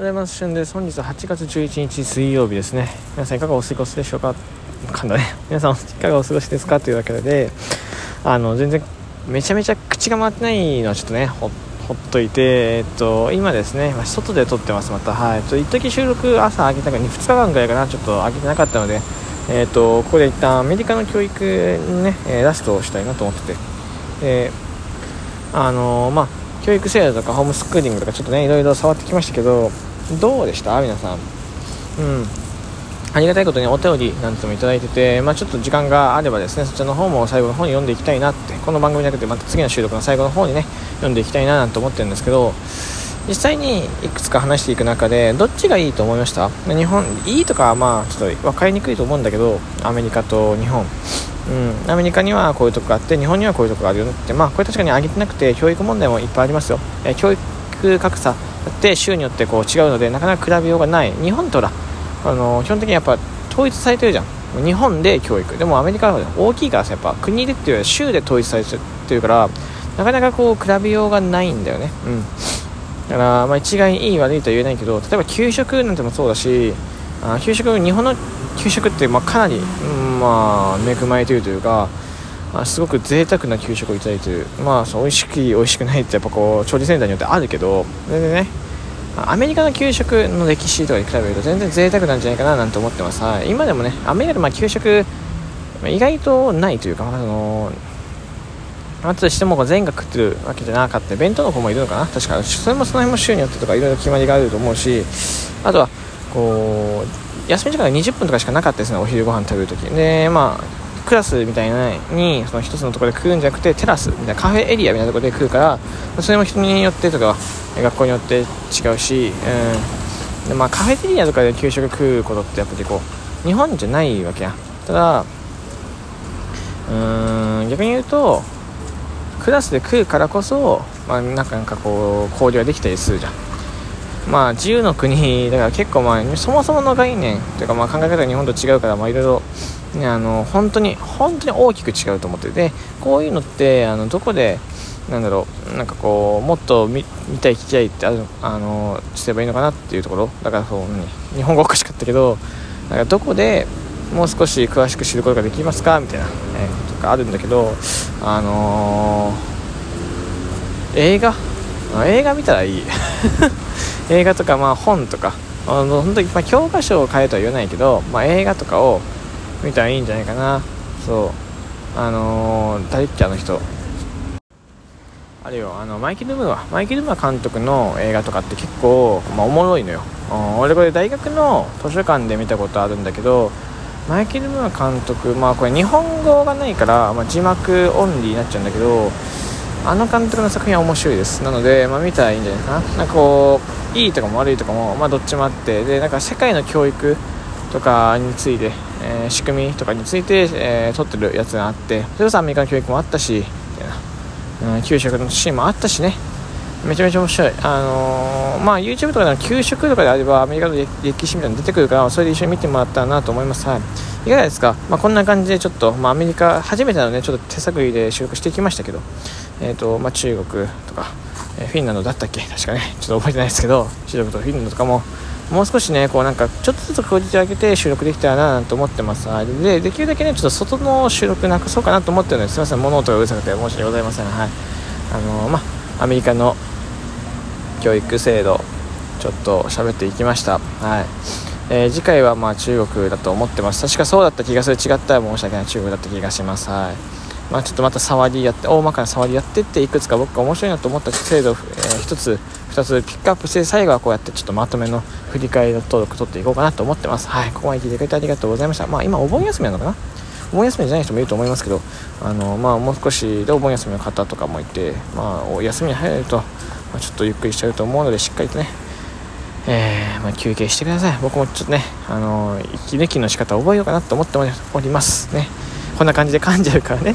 ございます。旬です本日は8月11日水曜日ですね。皆さんいかがお過ごしでしょうか？かんだね皆さんいかがお過ごしですか？というわけであの全然めちゃめちゃ口が回ってないのはちょっとねほっといて、えっと、今ですね、外で撮ってます、また。はい。と一時収録朝上げたか2日間ぐらいかな、ちょっと上げてなかったので、えっと、ここで一旦アメリカの教育にね、えラストをしたいなと思ってて、で、あのまあ、教育制度とかホームスクーリングとかちょっとね、いろいろ触ってきましたけど、どうでした？皆さん。うん。ありがたいことにお便りなんてもいただいてて、まあ、ちょっと時間があればですねそちらの方も最後の方に読んでいきたいなってこの番組じゃなくてまた次の収録の最後の方にね読んでいきたいななんて思ってるんですけど実際にいくつか話していく中でどっちがいいと思いました？日本いいとかはまあちょっと分かりにくいと思うんだけどアメリカと日本。うん、アメリカにはこういうとこがあって日本にはこういうとこがあるよって。まあこれ確かに挙げてなくて教育問題もいっぱいありますよ、え、教育格差って州によってこう違うのでなかなか比べようがない。日本とほらあの基本的にやっぱ統一されてるじゃん。日本で教育。でもアメリカは大きいからさやっぱ国でっていうよりは州で統一されてるからなかなかこう比べようがないんだよね。うん。だからまあ一概にいい悪いとは言えないけど例えば給食なんてもそうだしあ給食日本の給食ってまあかなり、うん、まあ恵まれてるというかあすごく贅沢な給食をいただいてる。まあそう美味しく美味しくないってやっぱこう調理センターによってあるけど。全然ねアメリカの給食の歴史とかに比べると全然贅沢なんじゃないかななんて思ってます、はい、今でもねアメリカでまあ給食意外とないというか、あのあとしても全員が食ってるわけじゃなかった弁当の子もいるのかな。確かそれもその辺も州によってとかいろいろ決まりがあると思うしあとはこう休み時間が20分とかしかなかったですねお昼ご飯食べるときでまあクラスみたいなにその一つのところで食うんじゃなくてテラスみたいなカフェエリアみたいなところで食うからそれも人によってとか学校によって違うし、うん。でまあ、カフェテリアとかで給食食うことってやっぱりこう日本じゃないわけや。ただうーん逆に言うとクラスで食うからこそ、まあ、なんかこう交流ができたりするじゃん。まあ自由の国だから結構まあそもそもの概念というかまあ考え方が日本と違うからまあいろいろね、あの本当に本当に大きく違うと思っててこういうのってあのどこでなんだろうなんかこうもっと見たい聞きたいってあるあのすればいいのかなっていうところだからそう日本語おかしかったけどなんかどこでもう少し詳しく知ることができますかみたいな、え、とかあるんだけどあのー、映画？映画見たらいい。映画とかまあ本とかあの本当に、まあ、教科書を変えるとは言わないけど、まあ、映画とかを見たらいいんじゃないかな。そう。あのー、誰っけあの人。あれよあのマイケル・ムーア。マイケル・ムーア監督の映画とかって結構、まあ、おもろいのよ、うん、俺これ大学の図書館で見たことあるんだけどマイケル・ムーア監督まあこれ日本語がないから、まあ、字幕オンリーになっちゃうんだけどあの監督の作品は面白いです。なので、まあ、見たらいいんじゃないかな。なんかこういいとかも悪いとかも、まあ、どっちもあって。でなんか世界の教育とかについて、えー、仕組みとかについて、えー、撮ってるやつがあって。それこそアメリカの教育もあったしみたいな、うん、給食のシーンもあったしね。めちゃめちゃ面白い、あのー、まあ、YouTube とかで給食とかであればアメリカの歴史みたいなの出てくるからそれで一緒に見てもらったらなと思います、はい、いかがですか、まあ、こんな感じでちょっと、まあ、アメリカ初めてのねちょっと手探りで収録してきましたけど、えーとまあ、中国とか、えフィンランドだったっけ？確かね ちょっと覚えてないですけど中国とフィンランドとかももう少しね、こうなんか、ちょっとずつクオリティ上げて収録できたらなと思ってます。で、できるだけね、ちょっと外の収録なくそうかなと思ってるので、すみません、物音がうるさくて申し訳ございません。はい。あのー、まアメリカの教育制度、ちょっと喋っていきました。はい。えー、次回はまあ中国だと思ってます。確かそうだった気がする。違ったら申し訳ない。中国だった気がします。はい。まあ、ちょっとまた触りやって大まかな触りやってっていくつか僕が面白いなと思った制度を、えー、1つ2つピックアップして最後はこうやってちょっとまとめの振り返りの登録取っていこうかなと思ってます。はいここまで聞いてくれてありがとうございました。まあ今お盆休みなのかな？お盆休みじゃない人もいると思いますけどあの、まあ、もう少しでお盆休みの方とかもいて、まあ、お休みに入ると、まあ、ちょっとゆっくりしちゃうと思うのでしっかりとねえー、まあ、休憩してください。僕もちょっとね、あの息抜きの仕方を覚えようかなと思っておりますね。こんな感じで噛んじゃうからね。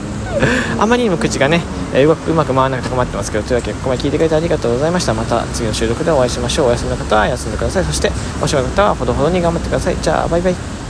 あまりにも口がね、えー、うまく回らなくて困ってますけどというわけでここまで聞いてくれてありがとうございました。また次の収録でお会いしましょう。お休みの方は休んでください。そしてお仕事の方はほどほどに頑張ってください。じゃあバイバイ。